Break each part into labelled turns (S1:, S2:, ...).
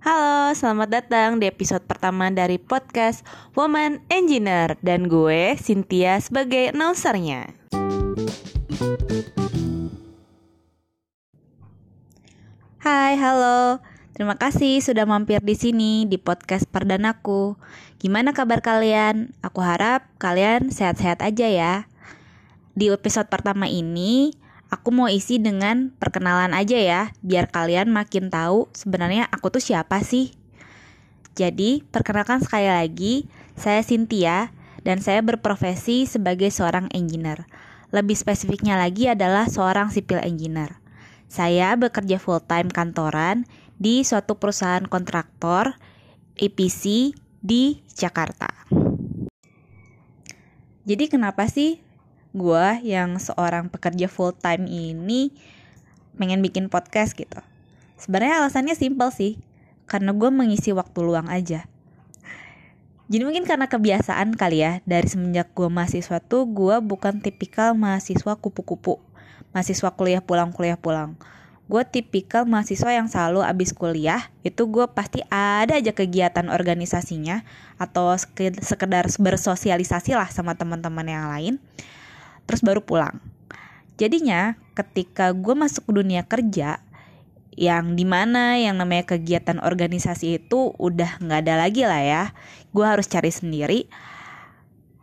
S1: Halo, selamat datang di episode pertama dari podcast Woman Engineer dan gue Cynthia sebagai announcernya. Hai, halo. Terima kasih sudah mampir di sini di podcast perdanaku. Gimana kabar kalian? Aku harap kalian sehat-sehat aja ya. Di episode pertama ini, aku mau isi dengan perkenalan aja ya, biar kalian makin tahu sebenarnya aku tuh siapa sih. Jadi, perkenalkan sekali lagi, saya Cynthia dan saya berprofesi sebagai seorang engineer. Lebih spesifiknya lagi adalah seorang civil engineer. Saya bekerja full-time kantoran di suatu perusahaan kontraktor EPC di Jakarta. Jadi kenapa sih gue yang seorang pekerja full-time ini pengen bikin podcast gitu? Sebenarnya alasannya simpel sih, karena gue mengisi waktu luang aja. Jadi mungkin karena kebiasaan kali ya, dari semenjak gue mahasiswa tuh gue bukan tipikal mahasiswa kupu-kupu mahasiswa kuliah pulang kuliah pulang gue tipikal mahasiswa yang selalu abis kuliah itu gue pasti ada aja kegiatan organisasinya atau sekedar bersosialisasi lah sama teman-teman yang lain terus baru pulang. Jadinya ketika gue masuk ke dunia kerja yang di mana yang namanya kegiatan organisasi itu udah nggak ada lagi lah ya. Gue harus cari sendiri.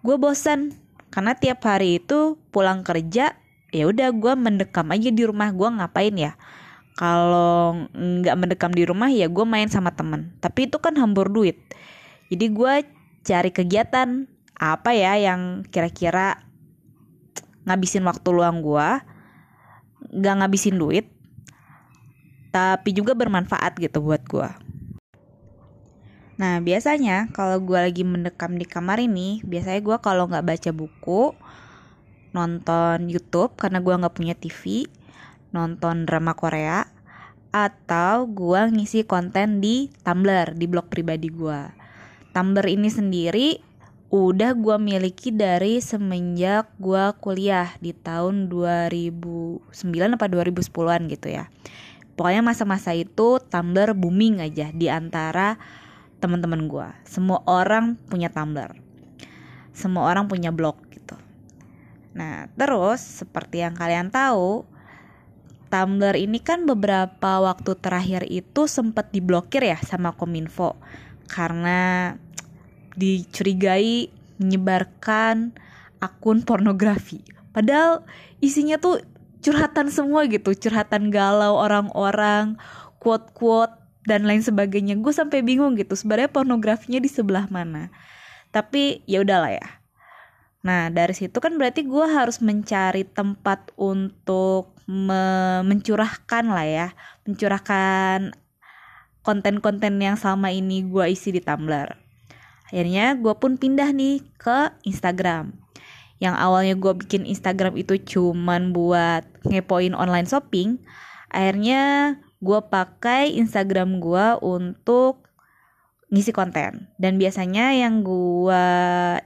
S1: Gue bosan karena tiap hari itu pulang kerja ya udah gue mendekam aja di rumah. Gue ngapain ya? Kalau nggak mendekam di rumah ya gue main sama temen. Tapi itu kan hambur duit. Jadi gue cari kegiatan. Apa ya yang kira-kira ngabisin waktu luang gue nggak ngabisin duit tapi juga bermanfaat gitu buat gue Nah biasanya kalau gue lagi mendekam di kamar ini Biasanya gue kalau nggak baca buku nonton YouTube karena gue nggak punya TV, nonton drama Korea, atau gue ngisi konten di Tumblr di blog pribadi gue. Tumblr ini sendiri udah gue miliki dari semenjak gue kuliah di tahun 2009 apa 2010-an gitu ya. Pokoknya masa-masa itu Tumblr booming aja di antara teman-teman gue. Semua orang punya Tumblr. Semua orang punya blog Nah, terus seperti yang kalian tahu, Tumblr ini kan beberapa waktu terakhir itu sempat diblokir ya sama Kominfo karena dicurigai menyebarkan akun pornografi. Padahal isinya tuh curhatan semua gitu, curhatan galau orang-orang, quote-quote dan lain sebagainya. Gue sampai bingung gitu, sebenarnya pornografinya di sebelah mana. Tapi ya udahlah ya Nah, dari situ kan berarti gue harus mencari tempat untuk me mencurahkan lah ya, mencurahkan konten-konten yang selama ini gue isi di Tumblr. Akhirnya gue pun pindah nih ke Instagram. Yang awalnya gue bikin Instagram itu cuman buat ngepoin online shopping, akhirnya gue pakai Instagram gue untuk ngisi konten dan biasanya yang gua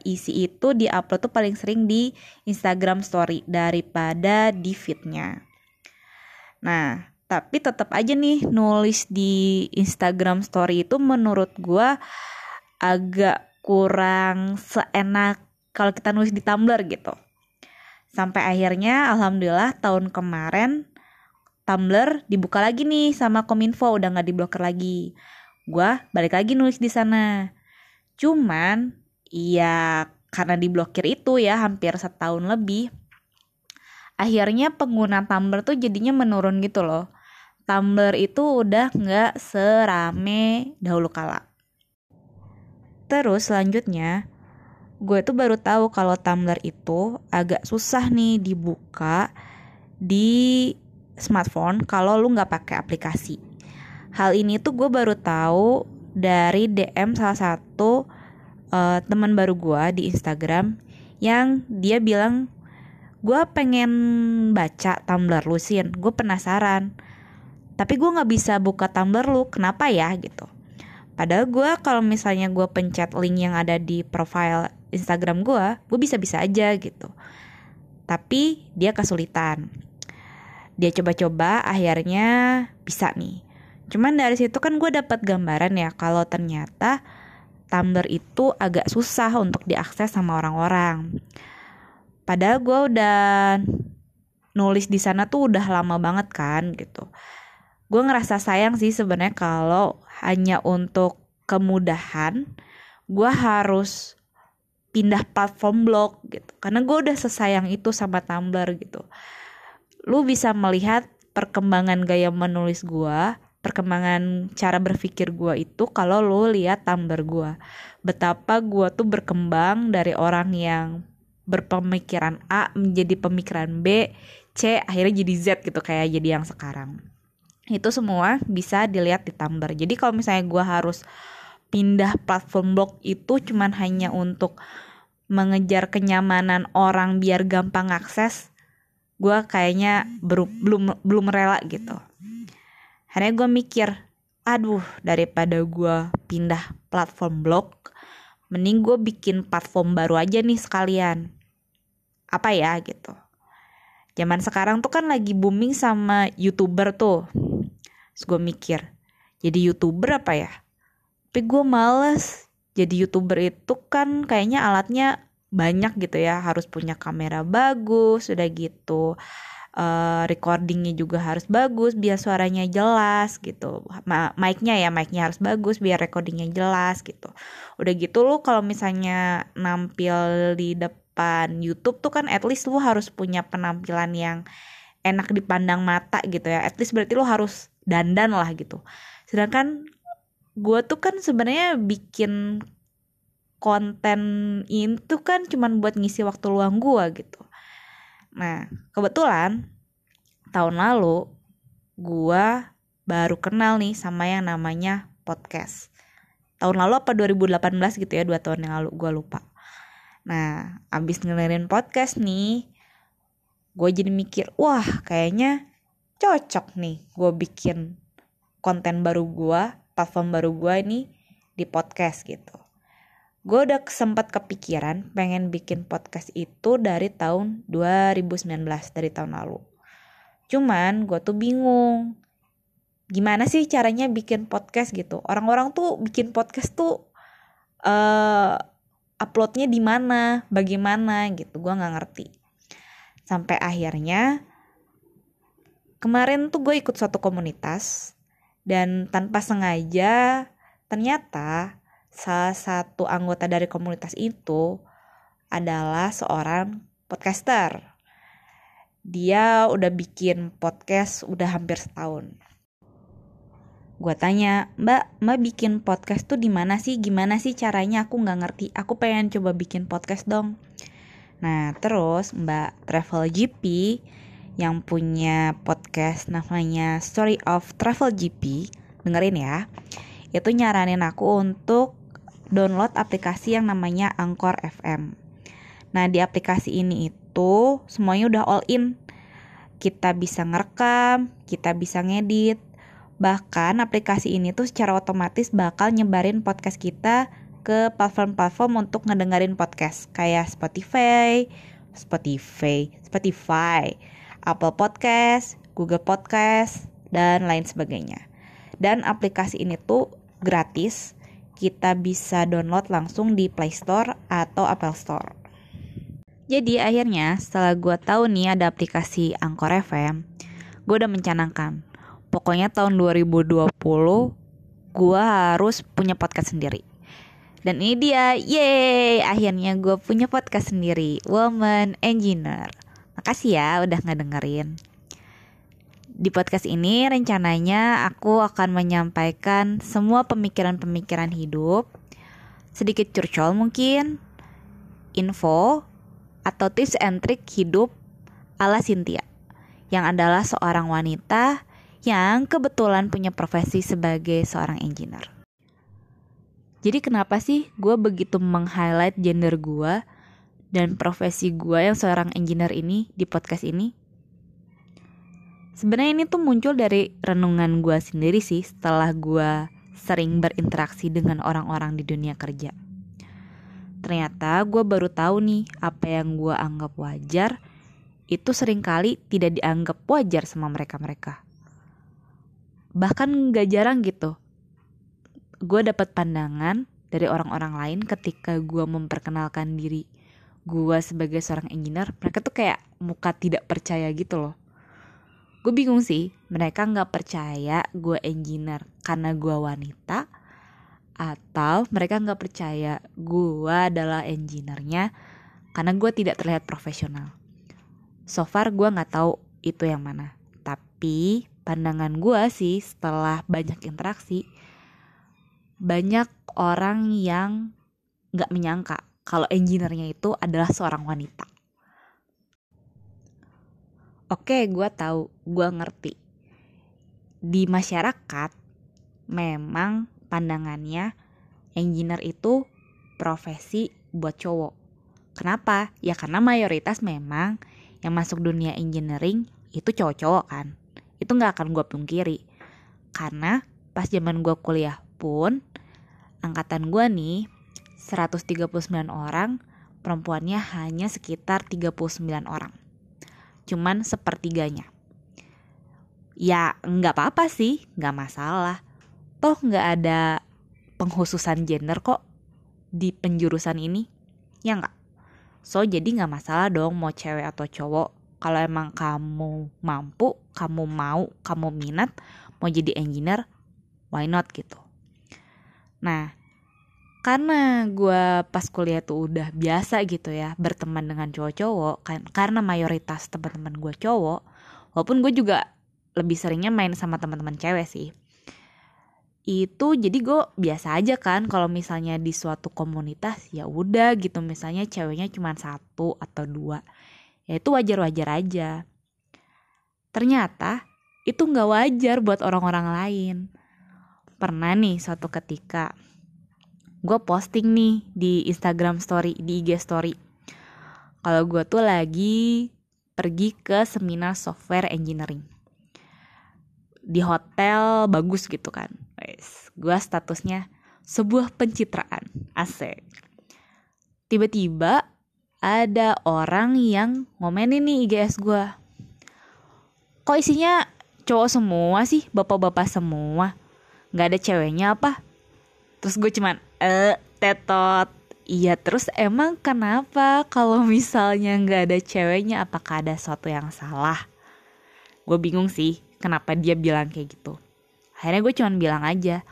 S1: isi itu di upload tuh paling sering di Instagram Story daripada di feednya. Nah, tapi tetap aja nih nulis di Instagram Story itu menurut gua agak kurang seenak kalau kita nulis di Tumblr gitu. Sampai akhirnya alhamdulillah tahun kemarin Tumblr dibuka lagi nih sama Kominfo udah nggak diblokir lagi. Gue balik lagi nulis di sana. Cuman ya karena diblokir itu ya hampir setahun lebih akhirnya pengguna Tumblr tuh jadinya menurun gitu loh. Tumblr itu udah nggak serame dahulu kala terus selanjutnya. Gue tuh baru tahu kalau Tumblr itu agak susah nih dibuka di smartphone kalau lu nggak pakai aplikasi. Hal ini tuh gue baru tahu dari DM salah satu uh, teman baru gue di Instagram yang dia bilang gue pengen baca Tumblr lu sih gue penasaran. Tapi gue nggak bisa buka Tumblr lu. Kenapa ya? Gitu padahal gue kalau misalnya gue pencet link yang ada di profile Instagram gue gue bisa-bisa aja gitu tapi dia kesulitan dia coba-coba akhirnya bisa nih Cuman dari situ kan gue dapat gambaran ya kalau ternyata Tumblr itu agak susah untuk diakses sama orang-orang. Padahal gue udah nulis di sana tuh udah lama banget kan gitu. Gue ngerasa sayang sih sebenarnya kalau hanya untuk kemudahan gue harus pindah platform blog gitu. Karena gue udah sesayang itu sama Tumblr gitu. Lu bisa melihat perkembangan gaya menulis gue perkembangan cara berpikir gue itu kalau lo lihat Tumblr gue betapa gue tuh berkembang dari orang yang berpemikiran A menjadi pemikiran B C akhirnya jadi Z gitu kayak jadi yang sekarang itu semua bisa dilihat di Tumblr. Jadi kalau misalnya gue harus pindah platform blog itu cuman hanya untuk mengejar kenyamanan orang biar gampang akses gue kayaknya belum belum rela gitu. Akhirnya gue mikir aduh daripada gue pindah platform blog mending gue bikin platform baru aja nih sekalian. Apa ya gitu. Zaman sekarang tuh kan lagi booming sama youtuber tuh terus gue mikir jadi youtuber apa ya? Tapi gue males jadi youtuber itu kan kayaknya alatnya banyak gitu ya. Harus punya kamera bagus udah gitu uh, recordingnya juga harus bagus biar suaranya jelas gitu. Ma mic-nya ya mic-nya harus bagus biar recordingnya jelas gitu. Udah gitu lu kalau misalnya nampil di depan YouTube tuh kan at least lu harus punya penampilan yang enak dipandang mata gitu ya. At least berarti lu harus dandan lah gitu sedangkan gue tuh kan sebenarnya bikin konten itu kan cuman buat ngisi waktu luang gue gitu Nah, kebetulan tahun lalu gua baru kenal nih sama yang namanya podcast. Tahun lalu apa 2018 gitu ya, dua tahun yang lalu gua lupa. Nah, abis ngelirin podcast nih, gue jadi mikir, wah kayaknya cocok nih gue bikin konten baru gue, platform baru gue ini di podcast gitu. Gue udah sempat kepikiran pengen bikin podcast itu dari tahun 2019 dari tahun lalu. Cuman gue tuh bingung gimana sih caranya bikin podcast gitu? Orang-orang tuh bikin podcast tuh uh, uploadnya di mana bagaimana gitu? Gue nggak ngerti. Sampai akhirnya kemarin tuh gue ikut suatu komunitas dan tanpa sengaja ternyata salah satu anggota dari komunitas itu adalah seorang podcaster. Dia udah bikin podcast udah hampir setahun. Gue tanya, Mbak, Mbak bikin podcast tuh di mana sih? Gimana sih caranya? Aku nggak ngerti. Aku pengen coba bikin podcast dong. Nah, terus Mbak Travel GP yang punya podcast namanya Story of Travel GP, dengerin ya. Itu nyaranin aku untuk download aplikasi yang namanya Angkor FM. Nah, di aplikasi ini itu semuanya udah all in. Kita bisa ngerekam, kita bisa ngedit. Bahkan aplikasi ini tuh secara otomatis bakal nyebarin podcast kita ke platform-platform untuk ngedengerin podcast kayak Spotify, Spotify, Spotify, Apple Podcast, Google Podcast, dan lain sebagainya. Dan aplikasi ini tuh gratis kita bisa download langsung di Play Store atau Apple Store. Jadi akhirnya setelah gue tahu nih ada aplikasi Angkor FM, gue udah mencanangkan. Pokoknya tahun 2020 gue harus punya podcast sendiri. Dan ini dia, yeay, akhirnya gue punya podcast sendiri, Woman Engineer. Makasih ya udah ngedengerin. Di podcast ini rencananya aku akan menyampaikan semua pemikiran-pemikiran hidup, sedikit curcol mungkin, info, atau tips and trick hidup ala Cynthia, yang adalah seorang wanita yang kebetulan punya profesi sebagai seorang engineer. Jadi kenapa sih gue begitu meng-highlight gender gue dan profesi gue yang seorang engineer ini di podcast ini? Sebenarnya ini tuh muncul dari renungan gue sendiri sih setelah gue sering berinteraksi dengan orang-orang di dunia kerja. Ternyata gue baru tahu nih apa yang gue anggap wajar itu sering kali tidak dianggap wajar sama mereka-mereka. bahkan gak jarang gitu gue dapat pandangan dari orang-orang lain ketika gue memperkenalkan diri gue sebagai seorang engineer mereka tuh kayak muka tidak percaya gitu loh. Gue bingung sih mereka nggak percaya gue engineer karena gue wanita atau mereka nggak percaya gue adalah engineer-nya karena gue tidak terlihat profesional. So far gue nggak tahu itu yang mana. Tapi pandangan gue sih setelah banyak interaksi banyak orang yang nggak menyangka kalau engineer-nya itu adalah seorang wanita. Oke, gue tahu, gue ngerti. Di masyarakat, memang pandangannya engineer itu profesi buat cowok. Kenapa? Ya karena mayoritas memang yang masuk dunia engineering itu cowok-cowok kan. Itu nggak akan gue pungkiri. Karena pas zaman gue kuliah pun angkatan gue nih 139 orang, perempuannya hanya sekitar 39 orang. Cuman sepertiganya. Ya nggak apa-apa sih, nggak masalah. Toh nggak ada penghususan gender kok di penjurusan ini. Ya nggak? So jadi nggak masalah dong mau cewek atau cowok. Kalau emang kamu mampu, kamu mau, kamu minat, mau jadi engineer, why not gitu. Nah, karena gue pas kuliah tuh udah biasa gitu ya berteman dengan cowok-cowok kan karena mayoritas teman-teman gue cowok walaupun gue juga lebih seringnya main sama teman-teman cewek sih. Itu jadi gue biasa aja kan kalau misalnya di suatu komunitas ya udah gitu misalnya ceweknya cuma satu atau dua ya itu wajar-wajar aja. Ternyata itu nggak wajar buat orang-orang lain. Pernah nih suatu ketika gue posting nih di Instagram story di IG story. Kalau gue tuh lagi pergi ke seminar software engineering. Di hotel bagus gitu kan. Wes, gue statusnya sebuah pencitraan. Asik. Tiba-tiba ada orang yang ngomenin nih IGS gue kok isinya cowok semua sih? Bapak-bapak semua? Nggak ada ceweknya apa? Terus gue cuman eh tetot. Iya terus emang kenapa kalau misalnya nggak ada ceweknya apakah ada sesuatu yang salah? Gue bingung sih kenapa dia bilang kayak gitu. Akhirnya gue cuman bilang aja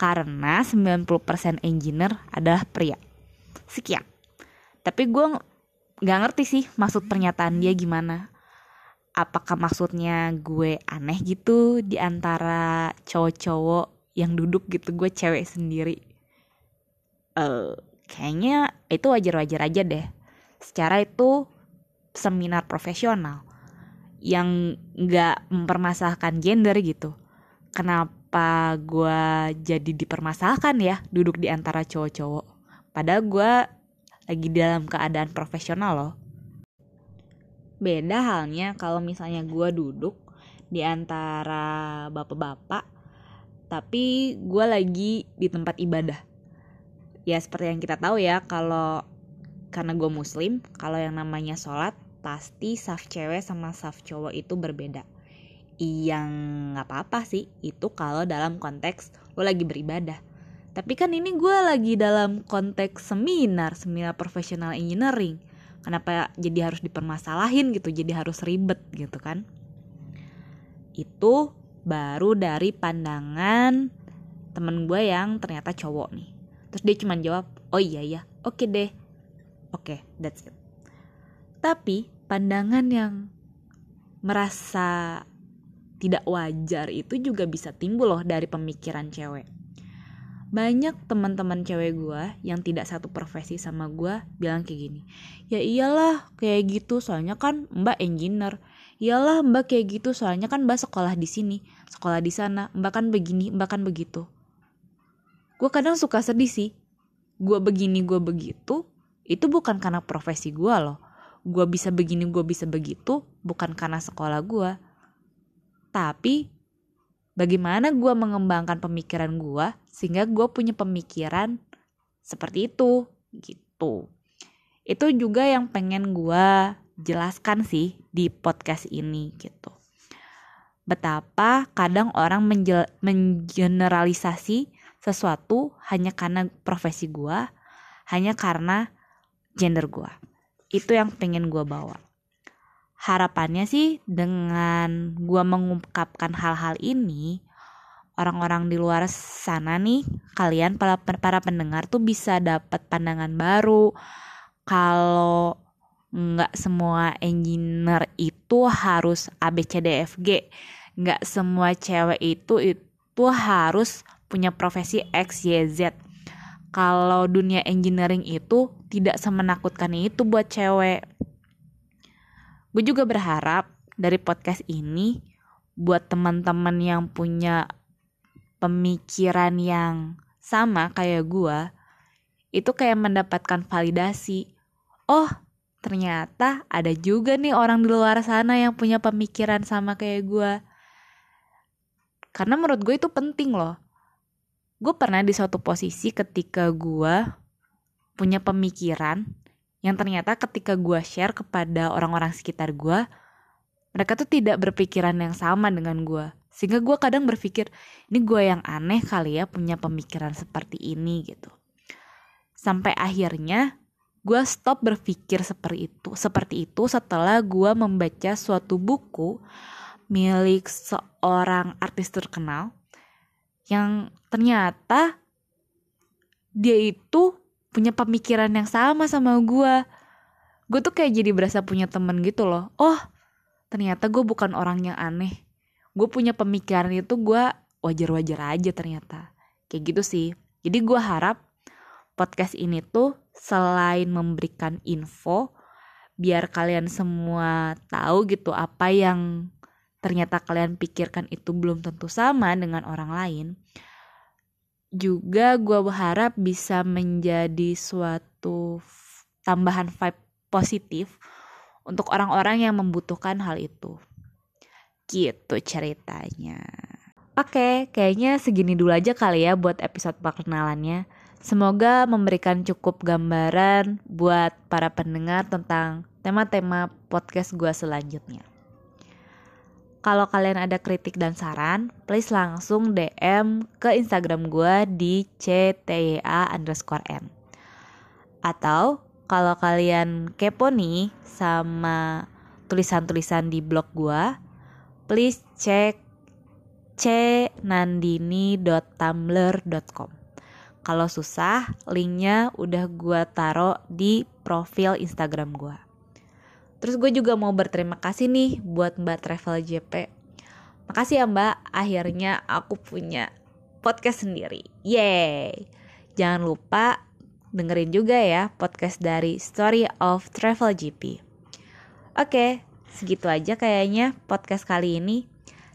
S1: karena 90% engineer adalah pria. Sekian. Tapi gue nggak ngerti sih maksud pernyataan dia gimana. Apakah maksudnya gue aneh gitu di antara cowok-cowok yang duduk gitu gue cewek sendiri uh, kayaknya itu wajar-wajar aja deh. Secara itu seminar profesional yang nggak mempermasalahkan gender gitu. Kenapa gue jadi dipermasalahkan ya duduk di antara cowok-cowok? Padahal gue lagi dalam keadaan profesional loh. Beda halnya kalau misalnya gue duduk di antara bapak-bapak tapi gue lagi di tempat ibadah ya seperti yang kita tahu ya kalau karena gue muslim kalau yang namanya sholat pasti saf cewek sama saf cowok itu berbeda. Yang nggak apa-apa sih itu kalau dalam konteks lo lagi beribadah. Tapi kan ini gue lagi dalam konteks seminar seminar profesional engineering. Kenapa jadi harus dipermasalahin gitu jadi harus ribet gitu kan? Itu baru dari pandangan temen gue yang ternyata cowok nih terus dia cuma jawab oh iya ya oke okay deh. Oke okay, that's it. Tapi pandangan yang merasa tidak wajar itu juga bisa timbul loh dari pemikiran cewek. Banyak teman-teman cewek gue yang tidak satu profesi sama gue bilang kayak gini ya iyalah kayak gitu soalnya kan mbak engineer. Iyalah mbak kayak gitu soalnya kan mbak sekolah di sini sekolah di sana. Mbak kan begini mbak kan begitu gue kadang suka sedih sih. Gue begini gue begitu itu bukan karena profesi gue loh. Gue bisa begini gue bisa begitu bukan karena sekolah gue tapi bagaimana gue mengembangkan pemikiran gue sehingga gue punya pemikiran seperti itu gitu. Itu juga yang pengen gue jelaskan sih di podcast ini gitu. betapa kadang orang mengeneralisasi sesuatu hanya karena profesi gue, hanya karena gender gue. Itu yang pengen gue bawa. Harapannya sih dengan gue mengungkapkan hal-hal ini, orang-orang di luar sana nih, kalian para para pendengar tuh bisa dapat pandangan baru. Kalau nggak semua engineer itu harus ABCDFG, nggak semua cewek itu itu harus punya profesi X, Y, Z. Kalau dunia engineering itu tidak semenakutkan itu buat cewek. Gue juga berharap dari podcast ini buat teman-teman yang punya pemikiran yang sama kayak gue, itu kayak mendapatkan validasi. Oh, ternyata ada juga nih orang di luar sana yang punya pemikiran sama kayak gue. Karena menurut gue itu penting loh gue pernah di suatu posisi ketika gue punya pemikiran yang ternyata ketika gue share kepada orang-orang sekitar gue mereka tuh tidak berpikiran yang sama dengan gue sehingga gue kadang berpikir ini gue yang aneh kali ya punya pemikiran seperti ini gitu. Sampai akhirnya gue stop berpikir seperti itu seperti itu setelah gue membaca suatu buku milik seorang artis terkenal yang ternyata dia itu punya pemikiran yang sama sama gue gue tuh kayak jadi berasa punya temen gitu loh. Oh ternyata gue bukan orang yang aneh. Gue punya pemikiran itu gue wajar-wajar aja ternyata. Kayak gitu sih. Jadi gue harap podcast ini tuh selain memberikan info biar kalian semua tahu gitu apa yang ternyata kalian pikirkan itu belum tentu sama dengan orang lain, juga gue berharap bisa menjadi suatu tambahan vibe positif untuk orang-orang yang membutuhkan hal itu. Gitu ceritanya. Oke, kayaknya segini dulu aja kali ya buat episode perkenalannya. Semoga memberikan cukup gambaran buat para pendengar tentang tema-tema podcast gue selanjutnya. Kalau kalian ada kritik dan saran, please langsung DM ke Instagram gue di ctya underscore m. Atau kalau kalian kepo nih sama tulisan-tulisan di blog gue, please cek cnandini.tumblr.com. Kalau susah, linknya udah gue taruh di profil Instagram gue. Terus gue juga mau berterima kasih nih buat Mbak Travel JP. Makasih ya Mbak, akhirnya aku punya podcast sendiri. Yeay! Jangan lupa dengerin juga ya podcast dari Story of Travel GP. Oke, segitu aja kayaknya podcast kali ini.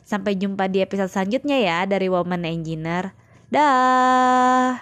S1: Sampai jumpa di episode selanjutnya ya dari Woman Engineer. Dah.